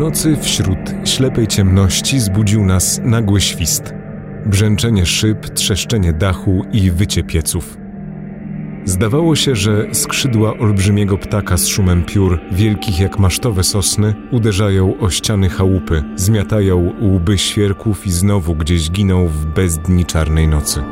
Nocy wśród ślepej ciemności zbudził nas nagły świst. Brzęczenie szyb, trzeszczenie dachu i wycie pieców. Zdawało się, że skrzydła olbrzymiego ptaka z szumem piór, wielkich jak masztowe sosny, uderzają o ściany chałupy, zmiatają łby świerków i znowu gdzieś giną w bezdni czarnej nocy.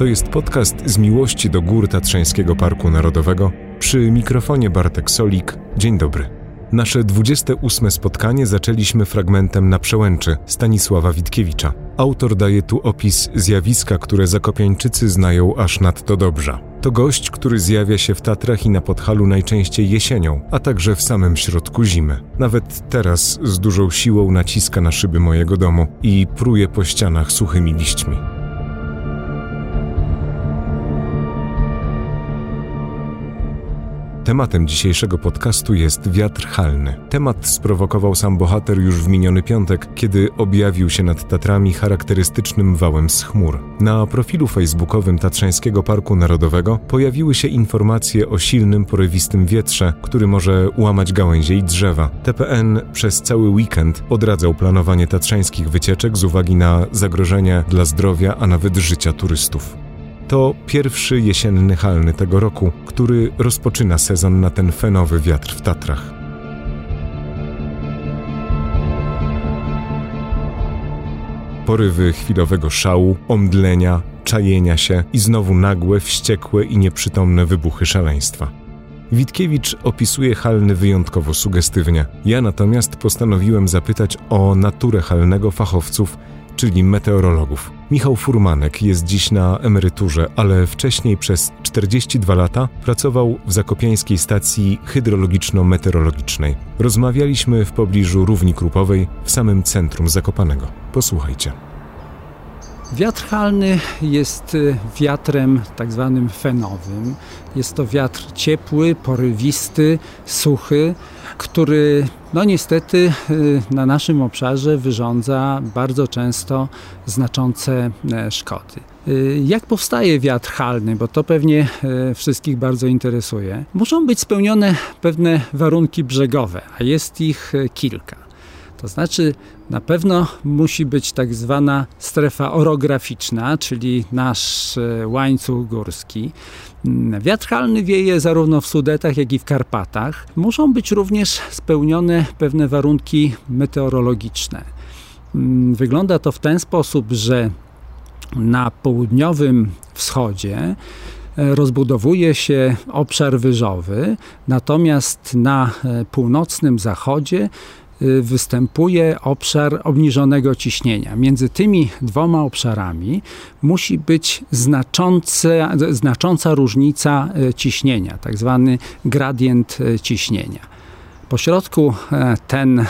To jest podcast z miłości do gór Tatrzańskiego Parku Narodowego. Przy mikrofonie Bartek Solik. Dzień dobry. Nasze 28 spotkanie zaczęliśmy fragmentem na przełęczy Stanisława Witkiewicza. Autor daje tu opis zjawiska, które zakopiańczycy znają aż nadto dobrze. To gość, który zjawia się w Tatrach i na Podhalu najczęściej jesienią, a także w samym środku zimy. Nawet teraz z dużą siłą naciska na szyby mojego domu i pruje po ścianach suchymi liśćmi. Tematem dzisiejszego podcastu jest wiatr halny. Temat sprowokował sam bohater już w miniony piątek, kiedy objawił się nad Tatrami charakterystycznym wałem z chmur. Na profilu facebookowym Tatrzańskiego Parku Narodowego pojawiły się informacje o silnym, porywistym wietrze, który może łamać gałęzie i drzewa. TPN przez cały weekend odradzał planowanie tatrzańskich wycieczek z uwagi na zagrożenia dla zdrowia, a nawet życia turystów. To pierwszy jesienny halny tego roku, który rozpoczyna sezon na ten fenowy wiatr w Tatrach. Porywy chwilowego szału, omdlenia, czajenia się i znowu nagłe, wściekłe i nieprzytomne wybuchy szaleństwa. Witkiewicz opisuje halny wyjątkowo sugestywnie. Ja natomiast postanowiłem zapytać o naturę halnego fachowców czyli meteorologów. Michał Furmanek jest dziś na emeryturze, ale wcześniej przez 42 lata pracował w zakopiańskiej stacji hydrologiczno-meteorologicznej. Rozmawialiśmy w pobliżu Równi Krupowej, w samym centrum Zakopanego. Posłuchajcie. Wiatr halny jest y, wiatrem tak zwanym fenowym. Jest to wiatr ciepły, porywisty, suchy, który no niestety y, na naszym obszarze wyrządza bardzo często znaczące e, szkody. Y, jak powstaje wiatr halny, bo to pewnie e, wszystkich bardzo interesuje. Muszą być spełnione pewne warunki brzegowe, a jest ich e, kilka. To znaczy, na pewno musi być tak zwana strefa orograficzna, czyli nasz łańcuch górski. Mm, wiatr halny wieje zarówno w Sudetach, jak i w Karpatach. Muszą być również spełnione pewne warunki meteorologiczne. Mm, wygląda to w ten sposób, że na południowym wschodzie e, rozbudowuje się obszar wyżowy, natomiast na e, północnym zachodzie występuje obszar obniżonego ciśnienia. Między tymi dwoma obszarami musi być znaczące, znacząca różnica y, ciśnienia, tak zwany gradient y, ciśnienia. Po środku ten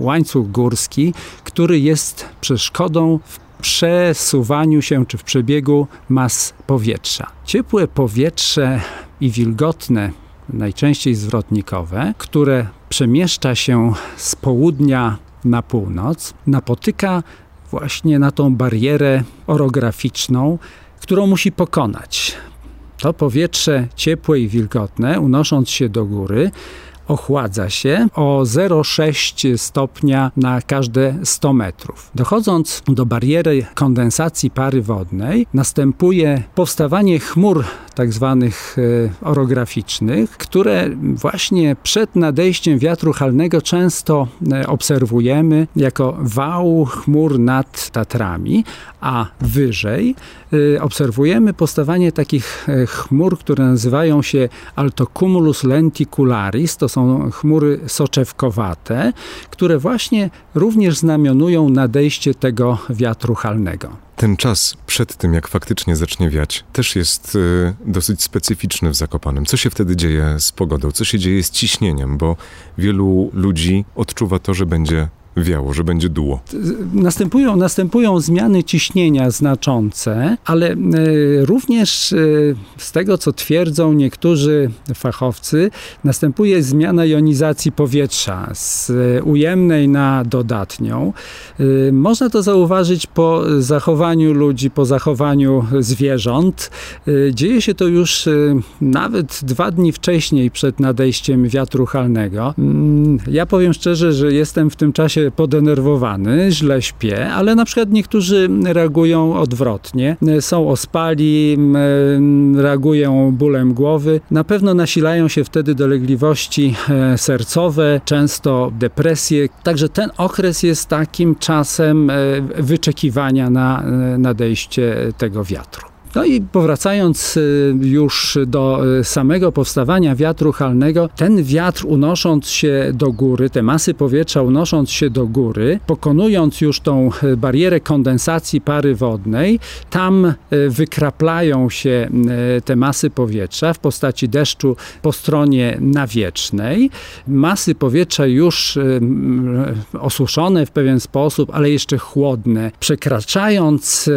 łańcuch górski, który jest przeszkodą w przesuwaniu się czy w przebiegu mas powietrza. Ciepłe powietrze i wilgotne najczęściej zwrotnikowe, które przemieszcza się z południa na północ, napotyka właśnie na tą barierę orograficzną, którą musi pokonać. To powietrze ciepłe i wilgotne, unosząc się do góry, ochładza się o 0,6 stopnia na każde 100 metrów. Dochodząc do bariery kondensacji pary wodnej, następuje powstawanie chmur tak zwanych e, orograficznych, które właśnie przed nadejściem wiatru halnego często e, obserwujemy jako wał chmur nad Tatrami, a wyżej e, obserwujemy powstawanie takich chmur, które nazywają się altocumulus lenticularis. To są chmury soczewkowate, które właśnie również znamionują nadejście tego wiatru halnego. Ten czas przed tym, jak faktycznie zacznie wiać, też jest y, dosyć specyficzny w Zakopanem. Co się wtedy dzieje z pogodą? Co się dzieje z ciśnieniem? Bo wielu ludzi odczuwa to, że będzie wiało, że będzie duło. Następują, następują zmiany ciśnienia znaczące, ale również z tego, co twierdzą niektórzy fachowcy, następuje zmiana jonizacji powietrza z ujemnej na dodatnią. Można to zauważyć po zachowaniu ludzi, po zachowaniu zwierząt. Dzieje się to już nawet dwa dni wcześniej przed nadejściem wiatru halnego. Mm, ja powiem szczerze, że jestem w tym czasie podenerwowany, źle śpię, ale na przykład niektórzy reagują odwrotnie. Są ospali, reagują bólem głowy. Na pewno nasilają się wtedy dolegliwości e, sercowe, często depresje. Także ten okres jest takim czasem e, wyczekiwania na e, nadejście tego wiatru. No i powracając y, już do y, samego powstawania wiatru halnego, ten wiatr unosząc się do góry, te masy powietrza unosząc się do góry, pokonując już tą y, barierę kondensacji pary wodnej, tam wykraplają się te masy powietrza w postaci deszczu po stronie nawiecznej. Masy powietrza już osuszone w pewien sposób, ale jeszcze chłodne, przekraczając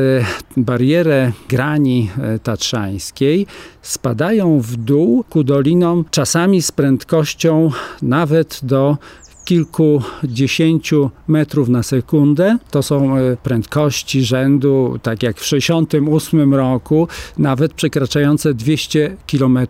barierę granic E, tatrzańskiej spadają w dół ku dolinom, czasami z prędkością nawet do kilkudziesięciu metrów na sekundę. To są e, prędkości rzędu, tak jak w 1968 roku, nawet przekraczające 200 km e,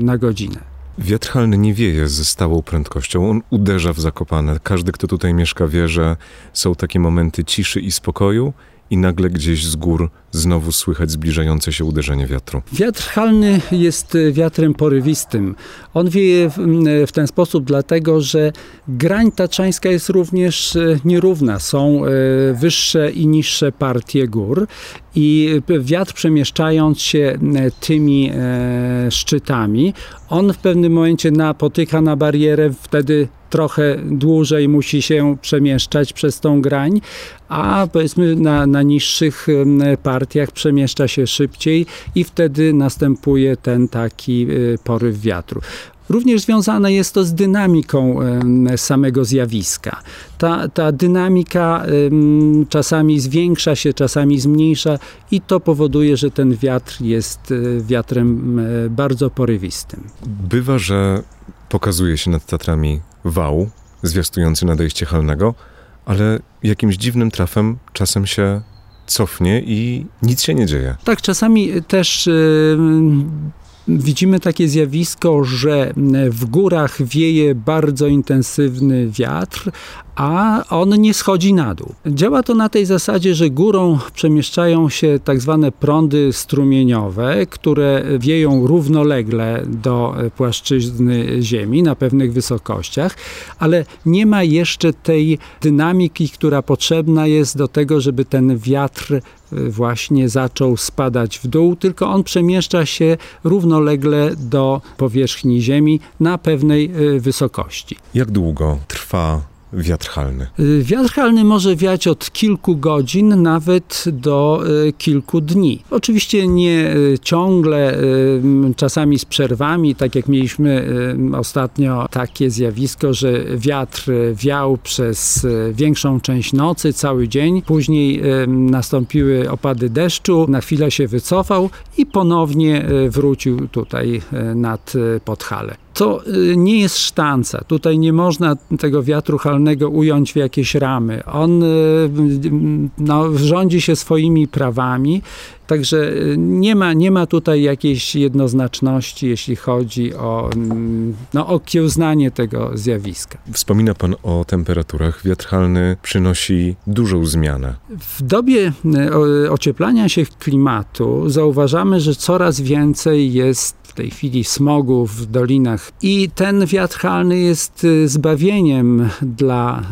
na godzinę. Wiatr halny nie wieje ze stałą prędkością, on uderza w zakopane. Każdy, kto tutaj mieszka, wie, że są takie momenty ciszy i spokoju i nagle gdzieś z gór znowu słychać zbliżające się uderzenie wiatru. Wiatr halny jest e, wiatrem porywistym. On wieje w, w ten sposób dlatego, że grań tatrzańska jest również e, nierówna. Są e, wyższe i niższe partie gór i wiatr przemieszczając się tymi szczytami, on w pewnym momencie napotyka na barierę, wtedy trochę dłużej musi się przemieszczać przez tą grań, a powiedzmy na, na niższych partiach przemieszcza się szybciej i wtedy następuje ten taki y, poryw wiatru. Również związane jest to z dynamiką samego zjawiska. Ta, ta dynamika czasami zwiększa się, czasami zmniejsza i to powoduje, że ten wiatr jest y, wiatrem bardzo porywistym. Bywa, że pokazuje się nad Tatrami wał zwiastujący nadejście halnego, ale jakimś dziwnym trafem czasem się cofnie i nic się nie dzieje. Tak, czasami też yy, widzimy takie zjawisko, że w górach wieje bardzo intensywny wiatr, a on nie schodzi na dół. Działa to na tej zasadzie, że górą przemieszczają się tak zwane prądy strumieniowe, które wieją równolegle do płaszczyzny Ziemi na pewnych wysokościach, ale nie ma jeszcze tej dynamiki, która potrzebna jest do tego, żeby ten wiatr właśnie zaczął spadać w dół, tylko on przemieszcza się równolegle do powierzchni Ziemi na pewnej e, wysokości. Jak długo trwa wiatr halny? Y, wiatr halny może wiać od kilku godzin nawet do y, kilku dni. Oczywiście nie y, ciągle, czasami z przerwami, tak jak mieliśmy ostatnio takie zjawisko, że wiatr wiał przez większą część nocy, cały dzień. Później nastąpiły opady deszczu, na chwilę się wycofał i ponownie wrócił tutaj nad Podhale. To y, nie jest sztanca. Tutaj nie można tego wiatru halnego ująć w jakieś ramy. On y, no, rządzi się swoimi prawami, także y, nie ma, nie ma tutaj jakiejś jednoznaczności, jeśli chodzi o, mm, no, okiełznanie tego zjawiska. Wspomina Pan o temperaturach. Wiatr halny przynosi dużą zmianę. W dobie ocieplania się klimatu zauważamy, że coraz więcej jest w tej chwili smogu w dolinach. I ten wiatr halny jest y, zbawieniem dla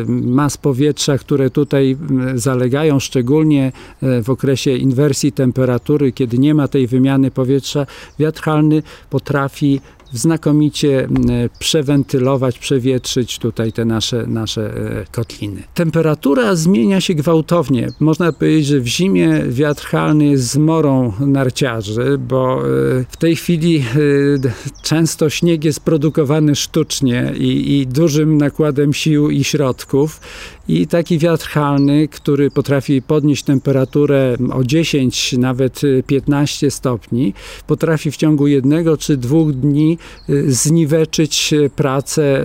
y, mas powietrza, które tutaj y, zalegają, szczególnie w okresie inwersji temperatury, kiedy nie ma tej wymiany powietrza. Wiatr halny potrafi znakomicie przewentylować, przewietrzyć tutaj te nasze, nasze kotliny. Temperatura zmienia się gwałtownie. Można powiedzieć, że w zimie wiatr halny jest zmorą narciarzy, bo w tej chwili często śnieg jest produkowany sztucznie i, i dużym nakładem sił i środków. I taki wiatr halny, który potrafi podnieść temperaturę o 10, nawet 15 stopni, potrafi w ciągu jednego czy dwóch dni y, zniweczyć pracę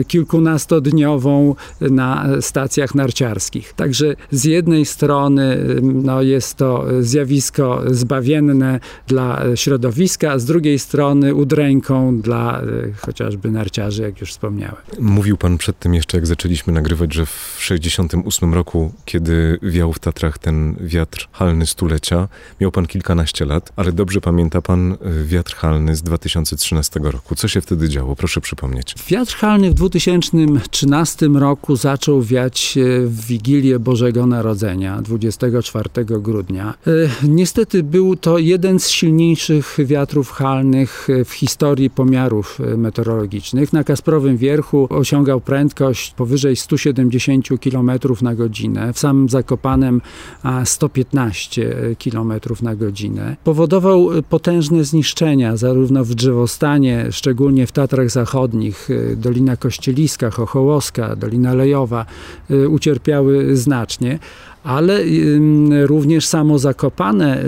y, kilkunastodniową na stacjach narciarskich. Także z jednej strony y, no, jest to zjawisko zbawienne dla środowiska, a z drugiej strony udręką dla chociażby narciarzy, jak już wspomniałem. Mówił pan przed tym jeszcze, jak zaczęliśmy nagrywać, że w 1968 roku, kiedy wiał w Tatrach ten wiatr halny stulecia, miał pan kilkanaście lat, ale dobrze pamięta pan e, wiatr halny z 2013 roku. Co się wtedy działo? Proszę przypomnieć. Wiatr halny w 2013 roku zaczął wiać e, w Wigilię Bożego Narodzenia, 24 grudnia. E, niestety był to jeden z silniejszych wiatrów halnych w historii pomiarów meteorologicznych. Na Kasprowym Wierchu osiągał prędkość powyżej 170 km na godzinę, w samym Zakopanem 115 km na godzinę. Powodował potężne zniszczenia zarówno w drzewostanie, szczególnie w Tatrach Zachodnich, Dolina Kościeliska, Chochołowska, Dolina Lejowa ucierpiały znacznie, ale również samo Zakopane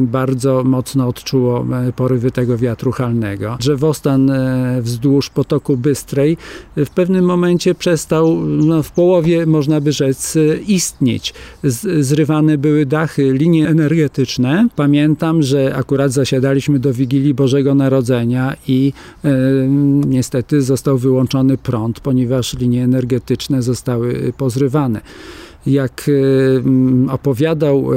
bardzo mocno odczuło e, porywy tego wiatru halnego. Drzewostan e, wzdłuż potoku Bystrej w pewnym momencie przestał no, w połowie, można by rzec, istnieć. zrywane były dachy, linie energetyczne. Pamiętam, że akurat zasiadaliśmy do Wigilii Bożego Narodzenia i niestety został wyłączony prąd, ponieważ linie energetyczne zostały pozrywane jak e, opowiadał e,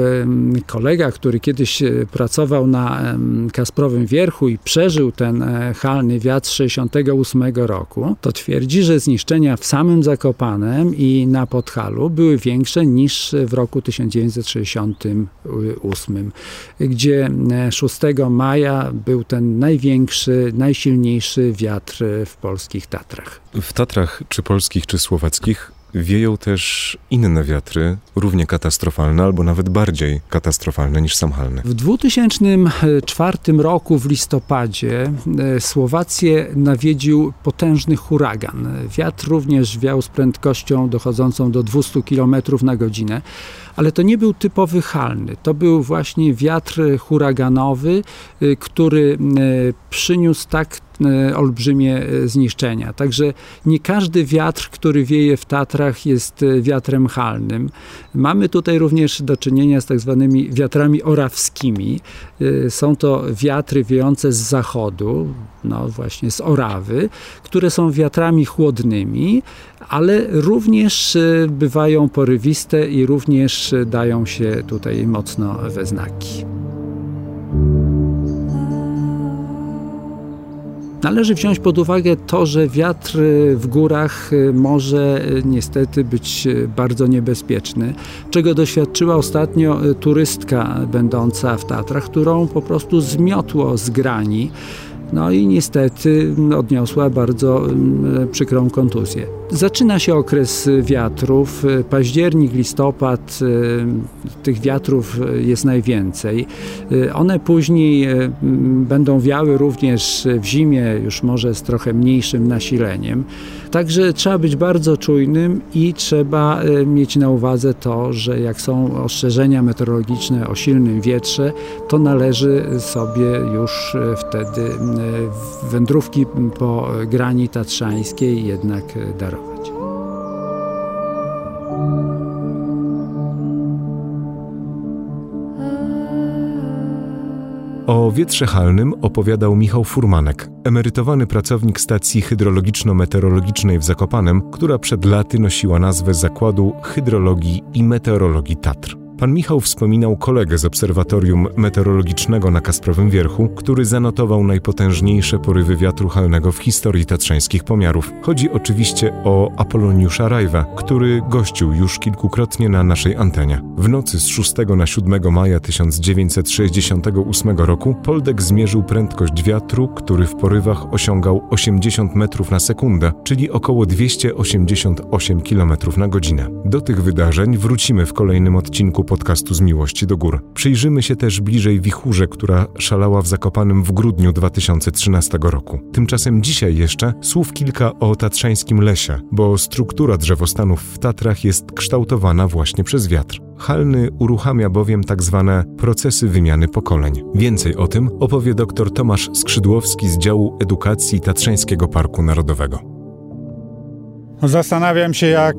kolega, który kiedyś e, pracował na Kasprowym Wierchu i przeżył ten halny wiatr 68 roku, to twierdzi, że zniszczenia w samym Zakopanem i na Podhalu były większe niż w roku 1968, gdzie 6 maja był ten największy, najsilniejszy wiatr w polskich Tatrach. W Tatrach, czy polskich, czy słowackich, wieją też inne wiatry, równie katastrofalne albo nawet bardziej katastrofalne niż samhalne. W 2004 roku w listopadzie e, Słowację nawiedził potężny huragan. Wiatr również wiał z prędkością dochodzącą do 200 km na godzinę ale to nie był typowy halny. To był właśnie wiatr huraganowy, y, który y, przyniósł tak y, olbrzymie zniszczenia. Także nie każdy wiatr, który wieje w Tatrach jest wiatrem halnym. Mamy tutaj również do czynienia z tak zwanymi wiatrami orawskimi. Są to wiatry wiejące z zachodu, no właśnie z Orawy, które są wiatrami chłodnymi, ale również bywają porywiste i również dają się tutaj mocno we znaki. Należy wziąć pod uwagę to, że wiatr w górach może niestety być bardzo niebezpieczny, czego doświadczyła ostatnio turystka będąca w Tatrach, którą po prostu zmiotło z grani. No i niestety odniosła bardzo mm, przykrą kontuzję. Zaczyna się okres wiatrów, październik, listopad, y, tych wiatrów jest najwięcej. Y, one później y, będą wiały również w zimie, już może z trochę mniejszym nasileniem. Także trzeba być bardzo czujnym i trzeba mieć na uwadze to, że jak są ostrzeżenia meteorologiczne o silnym wietrze, to należy sobie już wtedy wędrówki po grani tatrzańskiej jednak darować. O wietrze halnym opowiadał Michał Furmanek, emerytowany pracownik stacji hydrologiczno-meteorologicznej w Zakopanem, która przed laty nosiła nazwę Zakładu Hydrologii i Meteorologii Tatr. Pan Michał wspominał kolegę z Obserwatorium Meteorologicznego na Kasprowym Wierchu, który zanotował najpotężniejsze porywy wiatru halnego w historii tatrzańskich pomiarów. Chodzi oczywiście o Apoloniusza Rajwa, który gościł już kilkukrotnie na naszej antenie. W nocy z 6 na 7 maja 1968 roku Poldek zmierzył prędkość wiatru, który w porywach osiągał 80 metrów na sekundę, czyli około 288 km na godzinę. Do tych wydarzeń wrócimy w kolejnym odcinku podcastu z Miłości do Gór. Przyjrzymy się też bliżej wichurze, która szalała w Zakopanym w grudniu 2013 roku. Tymczasem dzisiaj jeszcze słów kilka o tatrzańskim lesie, bo struktura drzewostanów w Tatrach jest kształtowana właśnie przez wiatr. Halny uruchamia bowiem tak zwane procesy wymiany pokoleń. Więcej o tym opowie dr Tomasz Skrzydłowski z działu edukacji Tatrzańskiego Parku Narodowego. Zastanawiam się, jak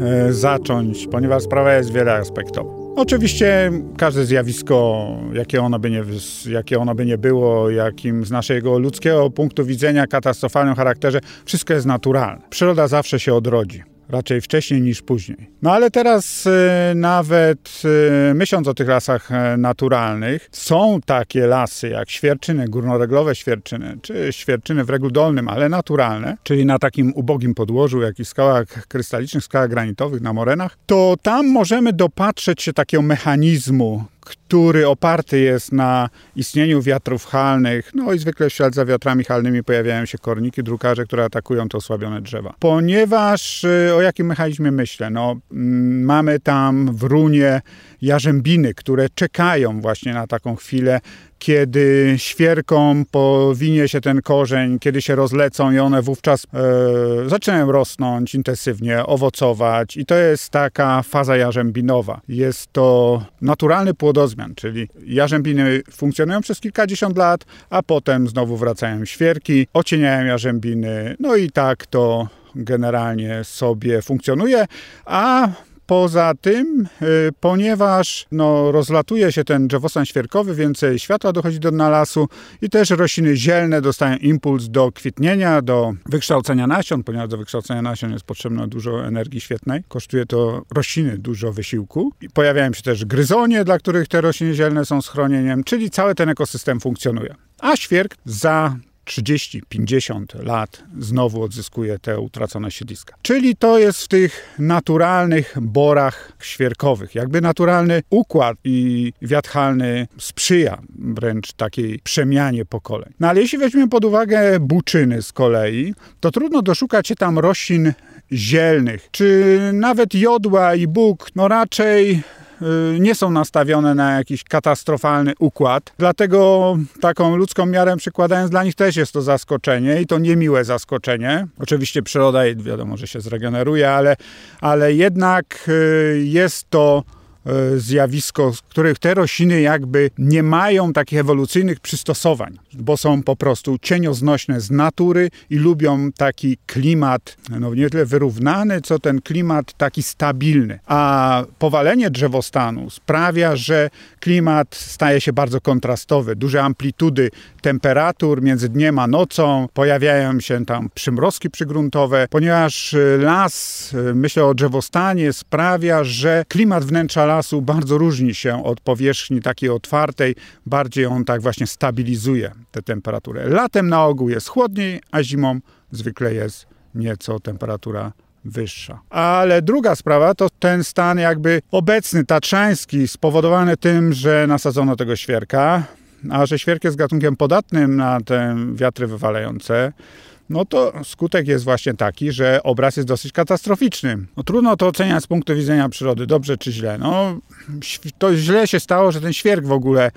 e, zacząć, ponieważ sprawa jest wieloaspektowa. Oczywiście każde zjawisko, jakie ono, by nie, jakie ono by nie było, jakim z naszego ludzkiego punktu widzenia katastrofalnym charakterze, wszystko jest naturalne. Przyroda zawsze się odrodzi raczej wcześniej niż później. No ale teraz y, nawet y, myśląc o tych lasach e, naturalnych, są takie lasy jak świerczyny, górnoreglowe świerczyny, czy świerczyny w reglu dolnym, ale naturalne, czyli na takim ubogim podłożu, jak i skałach krystalicznych, skałach granitowych, na morenach, to tam możemy dopatrzeć się takiego mechanizmu, który oparty jest na istnieniu wiatrów halnych, no i zwykle w ślad za wiatrami halnymi pojawiają się korniki, drukarze, które atakują te osłabione drzewa. Ponieważ y, o jakim mechanizmie myślę? No, mm, mamy tam w runie jarzębiny, które czekają właśnie na taką chwilę, kiedy świerką powinie się ten korzeń, kiedy się rozlecą i one wówczas e, zaczynają rosnąć intensywnie, owocować i to jest taka faza jarzębinowa. Jest to naturalny płodozmian, czyli jarzębiny funkcjonują przez kilkadziesiąt lat, a potem znowu wracają świerki, ocieniają jarzębiny, no i tak to generalnie sobie funkcjonuje, a Poza tym, y, ponieważ no, rozlatuje się ten drzewostan świerkowy, więcej światła dochodzi do dna lasu i też rośliny zielne dostają impuls do kwitnienia, do wykształcenia nasion, ponieważ do wykształcenia nasion jest potrzebne dużo energii świetnej. Kosztuje to rośliny dużo wysiłku. I pojawiają się też gryzonie, dla których te rośliny zielne są schronieniem, czyli cały ten ekosystem funkcjonuje. A świerk za 30-50 lat znowu odzyskuje te utracone siedliska. Czyli to jest w tych naturalnych borach świerkowych. Jakby naturalny układ i wiatchalny sprzyja wręcz takiej przemianie pokoleń. No ale jeśli weźmiemy pod uwagę buczyny z kolei, to trudno doszukać się tam roślin zielnych, czy nawet jodła i bóg, no raczej nie są nastawione na jakiś katastrofalny układ. Dlatego taką ludzką miarę przykładając, dla nich też jest to zaskoczenie i to niemiłe zaskoczenie. Oczywiście przyroda wiadomo, że się zregeneruje, ale, ale jednak y, jest to zjawisko, w których te rośliny jakby nie mają takich ewolucyjnych przystosowań, bo są po prostu cienioznośne z natury i lubią taki klimat, no nie tyle wyrównany, co ten klimat taki stabilny. A powalenie drzewostanu sprawia, że klimat staje się bardzo kontrastowy. Duże amplitudy temperatur między dniem a nocą, pojawiają się tam przymrozki przygruntowe, ponieważ las, myślę o drzewostanie, sprawia, że klimat wnętrza lasu bardzo różni się od powierzchni takiej otwartej, bardziej on tak właśnie stabilizuje tę temperaturę. Latem na ogół jest chłodniej, a zimą zwykle jest nieco temperatura wyższa. Ale druga sprawa to ten stan jakby obecny, tatrzański, spowodowany tym, że nasadzono tego świerka, a że świerk jest gatunkiem podatnym na te wiatry wywalające, no to skutek jest właśnie taki, że obraz jest dosyć katastroficzny. No, trudno to oceniać z punktu widzenia przyrody, dobrze czy źle. No, to źle się stało, że ten świerk w ogóle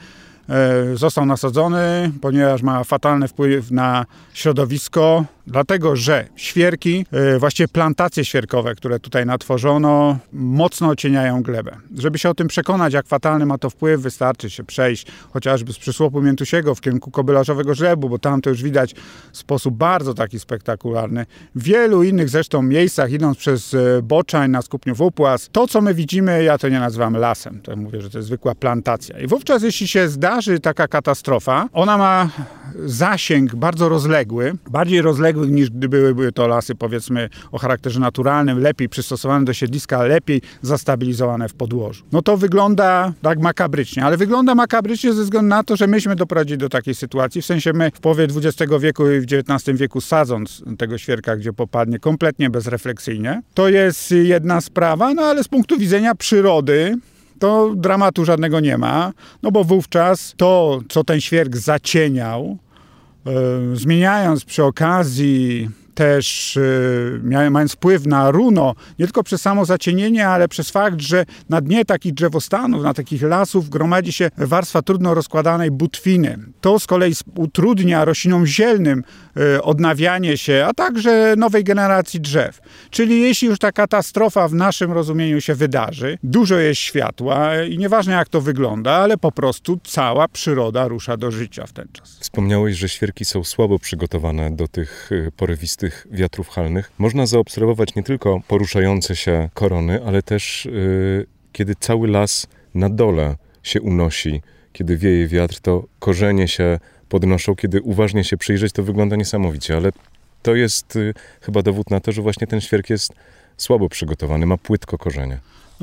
został nasadzony, ponieważ ma fatalny wpływ na środowisko, Dlatego, że świerki, e, właściwie plantacje świerkowe, które tutaj natworzono, mocno ocieniają glebę. Żeby się o tym przekonać, jak fatalny ma to wpływ, wystarczy się przejść chociażby z przysłopu miętusiego w kierunku kobylarzowego żlebu, bo tam to już widać w sposób bardzo taki spektakularny. W wielu innych zresztą miejscach, idąc przez e, Boczań na skupniu Wupłas, to co my widzimy, ja to nie nazywam lasem. To mówię, że to jest zwykła plantacja. I wówczas, jeśli się zdarzy taka katastrofa, ona ma zasięg bardzo rozległy, bardziej rozległy niż gdy byłyby to lasy powiedzmy o charakterze naturalnym, lepiej przystosowane do siedliska, lepiej zastabilizowane w podłożu. No to wygląda tak makabrycznie, ale wygląda makabrycznie ze względu na to, że myśmy doprowadzili do takiej sytuacji, w sensie my w połowie XX wieku i w XIX wieku sadząc tego świerka, gdzie popadnie kompletnie bezrefleksyjnie. To jest jedna sprawa, no ale z punktu widzenia przyrody to dramatu żadnego nie ma, no bo wówczas to, co ten świerk zacieniał, yy, zmieniając przy okazji też yy, mając wpływ na runo, nie tylko przez samo zacienienie, ale przez fakt, że na dnie takich drzewostanów, na takich lasów gromadzi się warstwa trudno rozkładanej butwiny. To z kolei utrudnia roślinom zielnym yy, odnawianie się, a także nowej generacji drzew. Czyli jeśli już ta katastrofa w naszym rozumieniu się wydarzy, dużo jest światła i nieważne jak to wygląda, ale po prostu cała przyroda rusza do życia w ten czas. Wspomniałeś, że świerki są słabo przygotowane do tych y, porywistych tych wiatrów halnych można zaobserwować nie tylko poruszające się korony, ale też yy, kiedy cały las na dole się unosi, kiedy wieje wiatr, to korzenie się podnoszą. Kiedy uważnie się przyjrzeć, to wygląda niesamowicie, ale to jest yy, chyba dowód na to, że właśnie ten świerk jest słabo przygotowany, ma płytko korzenie.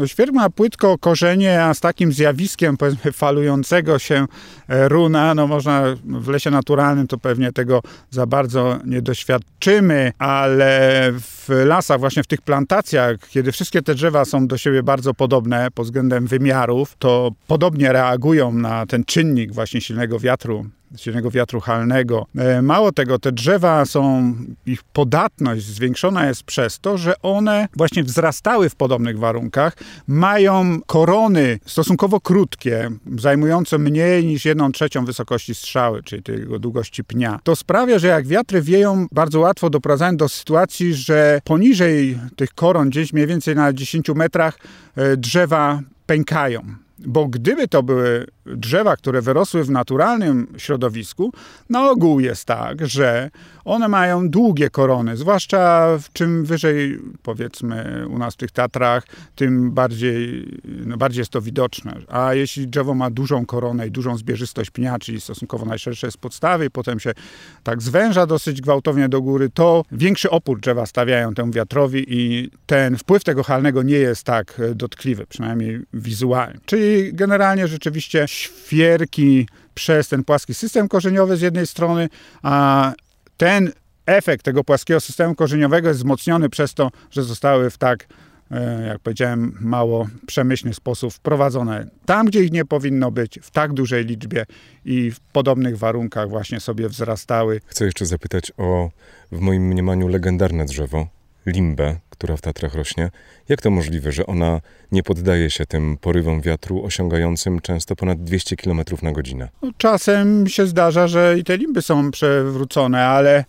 Świerk ma płytko korzenie, a z takim zjawiskiem powiedzmy falującego się e, runa, no można w lesie naturalnym to pewnie tego za bardzo nie doświadczymy, ale w lasach, właśnie w tych plantacjach, kiedy wszystkie te drzewa są do siebie bardzo podobne pod względem wymiarów, to podobnie reagują na ten czynnik właśnie silnego wiatru silnego wiatru halnego. E, mało tego, te drzewa są, ich podatność zwiększona jest przez to, że one właśnie wzrastały w podobnych warunkach, mają korony stosunkowo krótkie, zajmujące mniej niż jedną trzecią wysokości strzały, czyli tego długości pnia. To sprawia, że jak wiatry wieją, bardzo łatwo doprowadzają do sytuacji, że poniżej tych koron, gdzieś mniej więcej na 10 metrach, e, drzewa pękają. Bo gdyby to były drzewa, które wyrosły w naturalnym środowisku, na ogół jest tak, że one mają długie korony, zwłaszcza czym wyżej, powiedzmy, u nas w tych Tatrach, tym bardziej, no bardziej jest to widoczne. A jeśli drzewo ma dużą koronę i dużą zbierzystość pnia, czyli stosunkowo najszersze z podstawy, i potem się tak zwęża dosyć gwałtownie do góry, to większy opór drzewa stawiają temu wiatrowi i ten wpływ tego halnego nie jest tak dotkliwy, przynajmniej wizualnie. Czyli generalnie rzeczywiście świerki przez ten płaski system korzeniowy z jednej strony, a ten efekt tego płaskiego systemu korzeniowego jest wzmocniony przez to, że zostały w tak, e, jak powiedziałem, mało przemyślny sposób wprowadzone tam, gdzie ich nie powinno być, w tak dużej liczbie i w podobnych warunkach właśnie sobie wzrastały. Chcę jeszcze zapytać o, w moim mniemaniu, legendarne drzewo, limbę, która w Tatrach rośnie. Jak to możliwe, że ona nie poddaje się tym porywom wiatru osiągającym często ponad 200 km na godzinę? No, czasem się zdarza, że i te limby są przewrócone, ale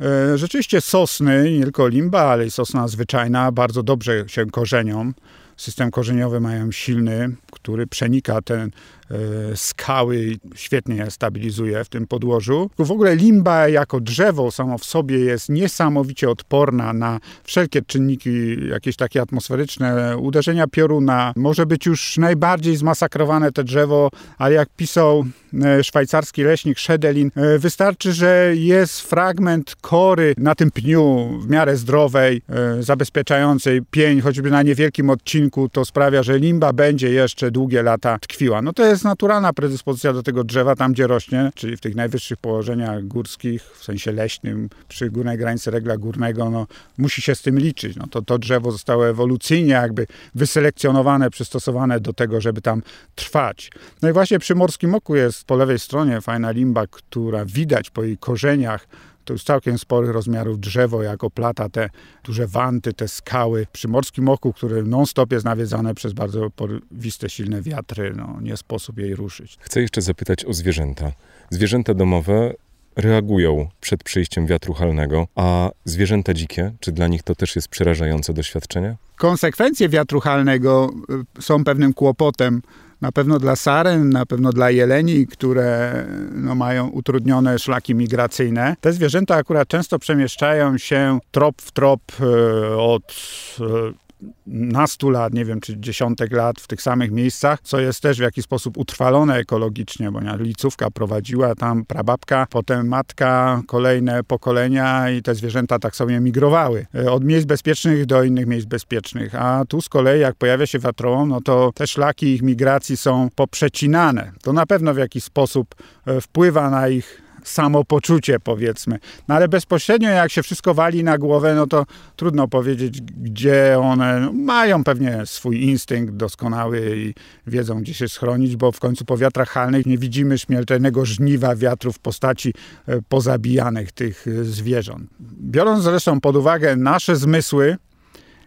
e, rzeczywiście sosny, nie tylko limba, ale i sosna zwyczajna, bardzo dobrze się korzenią. System korzeniowy mają silny, który przenika ten E, skały świetnie je stabilizuje w tym podłożu. W ogóle limba jako drzewo samo w sobie jest niesamowicie odporna na wszelkie czynniki jakieś takie atmosferyczne, uderzenia pioruna. Może być już najbardziej zmasakrowane te drzewo, ale jak pisał e, szwajcarski leśnik Schedelin, e, wystarczy, że jest fragment kory na tym pniu w miarę zdrowej, zabezpieczającej pień, choćby na niewielkim odcinku, to sprawia, że limba będzie jeszcze długie lata tkwiła. No to jest naturalna predyspozycja do tego drzewa tam, gdzie rośnie, czyli w tych najwyższych położeniach górskich, w sensie leśnym, przy górnej granicy regla górnego, no, musi się z tym liczyć. No, to, to drzewo zostało ewolucyjnie jakby wyselekcjonowane, przystosowane do tego, żeby tam trwać. No i właśnie przy Morskim Oku jest po lewej stronie fajna limba, która widać po jej korzeniach, to już całkiem sporych rozmiarów drzewo, jako plata te duże wanty, te skały. Przy Morskim Oku, które non-stop jest nawiedzane przez bardzo porwiste, silne wiatry, no, nie sposób jej ruszyć. Chcę jeszcze zapytać o zwierzęta. Zwierzęta domowe reagują przed przyjściem wiatru halnego, a zwierzęta dzikie, czy dla nich to też jest przerażające doświadczenie? Konsekwencje wiatru halnego y, są pewnym kłopotem na pewno dla saren, na pewno dla jeleni, które no, mają utrudnione szlaki migracyjne. Te zwierzęta akurat często przemieszczają się trop w trop e, od e, nastu lat, nie wiem, czy dziesiątek lat w tych samych miejscach, co jest też w jakiś sposób utrwalone ekologicznie, bo licówka prowadziła tam prababka, potem matka, kolejne pokolenia i te zwierzęta tak sobie migrowały e, od miejsc bezpiecznych do innych miejsc bezpiecznych. A tu z kolei, jak pojawia się wiatrołom, no to te szlaki ich migracji są poprzecinane. To na pewno w jakiś sposób e, wpływa na ich samopoczucie, powiedzmy. No ale bezpośrednio, jak się wszystko wali na głowę, no to trudno powiedzieć, gdzie one mają pewnie swój instynkt doskonały i wiedzą, gdzie się schronić, bo w końcu po wiatrach halnych nie widzimy śmiertelnego żniwa wiatru w postaci e, pozabijanych tych e, zwierząt. Biorąc zresztą pod uwagę nasze zmysły,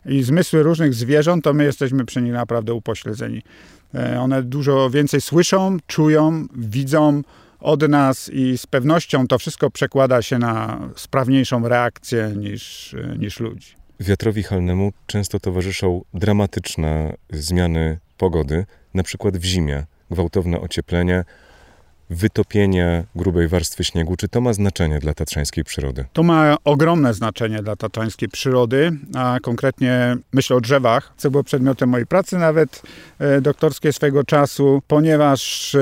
i zmysły różnych zwierząt, to my jesteśmy przy nich naprawdę upośledzeni. E, one dużo więcej słyszą, czują, widzą, od nas i z pewnością to wszystko przekłada się na sprawniejszą reakcję niż, niż ludzi. Wiatrowi halnemu często towarzyszą dramatyczne zmiany pogody, na przykład w zimie, gwałtowne ocieplenie, wytopienie grubej warstwy śniegu. Czy to ma znaczenie dla tatrzańskiej przyrody? To ma ogromne znaczenie dla tatrzańskiej przyrody, a konkretnie myślę o drzewach, co było przedmiotem mojej pracy nawet e, doktorskiej swego czasu, ponieważ e,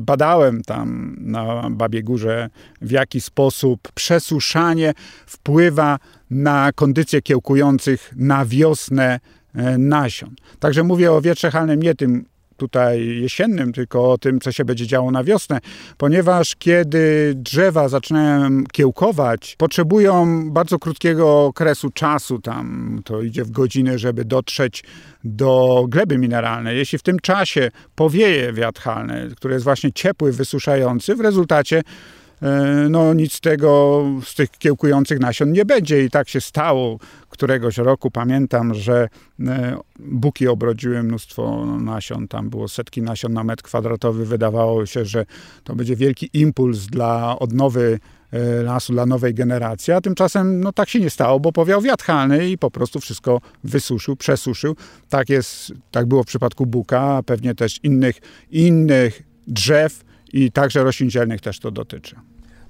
badałem tam na Babie Górze, w jaki sposób przesuszanie wpływa na kondycję kiełkujących na wiosnę e, nasion. Także mówię o wietrze halnym nie tym tutaj jesiennym, tylko o tym, co się będzie działo na wiosnę, ponieważ kiedy drzewa zaczynają kiełkować, potrzebują bardzo krótkiego okresu czasu, tam to idzie w godziny, żeby dotrzeć do gleby mineralnej. Jeśli w tym czasie powieje wiatr halny, który jest właśnie ciepły, wysuszający, w rezultacie no nic z tego, z tych kiełkujących nasion nie będzie. I tak się stało. Któregoś roku pamiętam, że e, buki obrodziły mnóstwo nasion. Tam było setki nasion na metr kwadratowy. Wydawało się, że to będzie wielki impuls dla odnowy e, lasu dla nowej generacji, a tymczasem no, tak się nie stało, bo powiał wiatr halny i po prostu wszystko wysuszył, przesuszył. Tak, jest, tak było w przypadku buka, a pewnie też innych, innych drzew i także roślin zielnych też to dotyczy.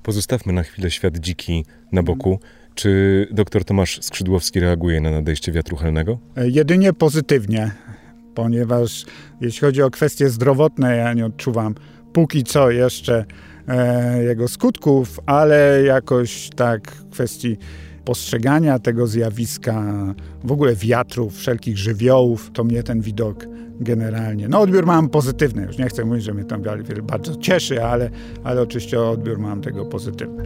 Pozostawmy na chwilę świat dziki na boku. Czy dr Tomasz Skrzydłowski reaguje na nadejście wiatru helnego? E, jedynie pozytywnie, ponieważ jeśli chodzi o kwestie zdrowotne, ja nie odczuwam póki co jeszcze e, jego skutków, ale jakoś tak kwestii postrzegania tego zjawiska, w ogóle wiatrów, wszelkich żywiołów, to mnie ten widok generalnie. No odbiór mam pozytywny, już nie chcę mówić, że mnie to bardzo cieszy, ale, ale oczywiście odbiór mam tego pozytywny.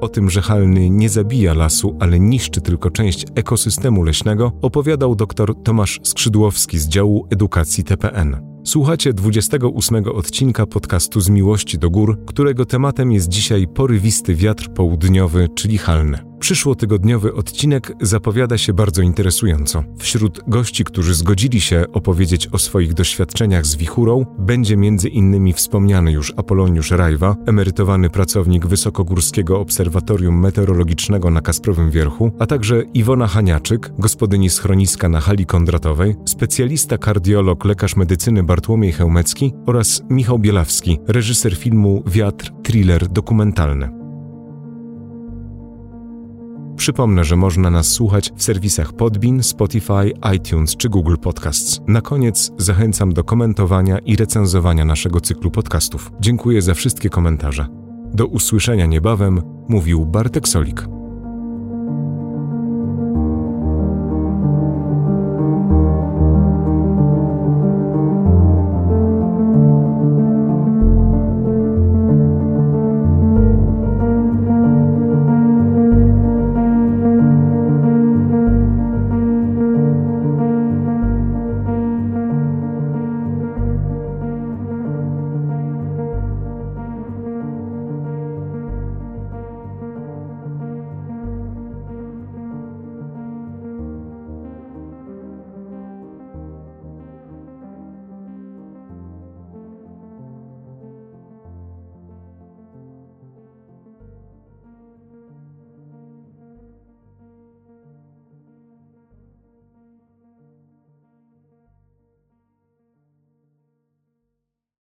O tym, że halny nie zabija lasu, ale niszczy tylko część ekosystemu leśnego, opowiadał dr Tomasz Skrzydłowski z działu edukacji TPN. Słuchacie 28 odcinka podcastu Z Miłości do Gór, którego tematem jest dzisiaj porywisty wiatr południowy, czyli halne. Przyszłotygodniowy odcinek zapowiada się bardzo interesująco. Wśród gości, którzy zgodzili się opowiedzieć o swoich doświadczeniach z wichurą, będzie innymi wspomniany już Apoloniusz Rajwa, emerytowany pracownik Wysokogórskiego Obserwatorium Meteorologicznego na Kasprowym Wierchu, a także Iwona Haniaczyk, gospodyni schroniska na hali kondratowej, specjalista kardiolog, lekarz medycyny Bartłomiej Chełmecki oraz Michał Bielawski, reżyser filmu Wiatr, thriller dokumentalny. Przypomnę, że można nas słuchać w serwisach Podbean, Spotify, iTunes czy Google Podcasts. Na koniec zachęcam do komentowania i recenzowania naszego cyklu podcastów. Dziękuję za wszystkie komentarze. Do usłyszenia niebawem, mówił Bartek Solik.